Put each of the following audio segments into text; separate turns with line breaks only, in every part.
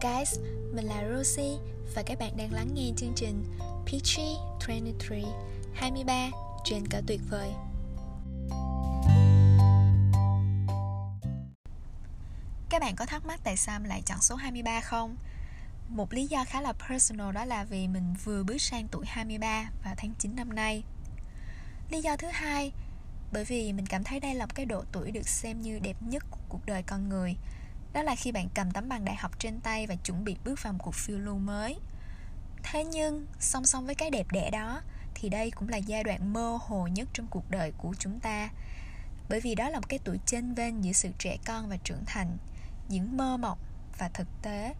guys, mình là Rosie và các bạn đang lắng nghe chương trình Peachy 23 23 trên cả tuyệt vời. Các bạn có thắc mắc tại sao mình lại chọn số 23 không? Một lý do khá là personal đó là vì mình vừa bước sang tuổi 23 vào tháng 9 năm nay. Lý do thứ hai, bởi vì mình cảm thấy đây là một cái độ tuổi được xem như đẹp nhất của cuộc đời con người đó là khi bạn cầm tấm bằng đại học trên tay và chuẩn bị bước vào một cuộc phiêu lưu mới. Thế nhưng, song song với cái đẹp đẽ đó, thì đây cũng là giai đoạn mơ hồ nhất trong cuộc đời của chúng ta. Bởi vì đó là một cái tuổi chênh vênh giữa sự trẻ con và trưởng thành, những mơ mộng và thực tế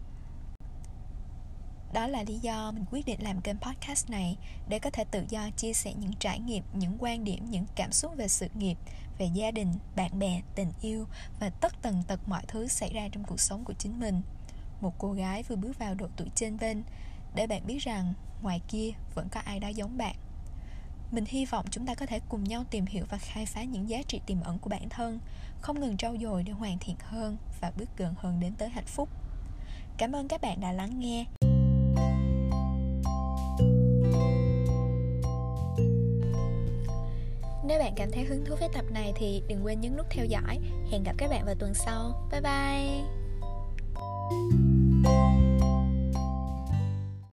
đó là lý do mình quyết định làm kênh podcast này, để có thể tự do chia sẻ những trải nghiệm, những quan điểm, những cảm xúc về sự nghiệp, về gia đình, bạn bè, tình yêu và tất tần tật mọi thứ xảy ra trong cuộc sống của chính mình. Một cô gái vừa bước vào độ tuổi trên bên, để bạn biết rằng ngoài kia vẫn có ai đó giống bạn. Mình hy vọng chúng ta có thể cùng nhau tìm hiểu và khai phá những giá trị tiềm ẩn của bản thân, không ngừng trau dồi để hoàn thiện hơn và bước gần hơn đến tới hạnh phúc. Cảm ơn các bạn đã lắng nghe. Nếu bạn cảm thấy hứng thú với tập này thì đừng quên nhấn nút theo dõi. Hẹn gặp các bạn vào tuần sau. Bye bye.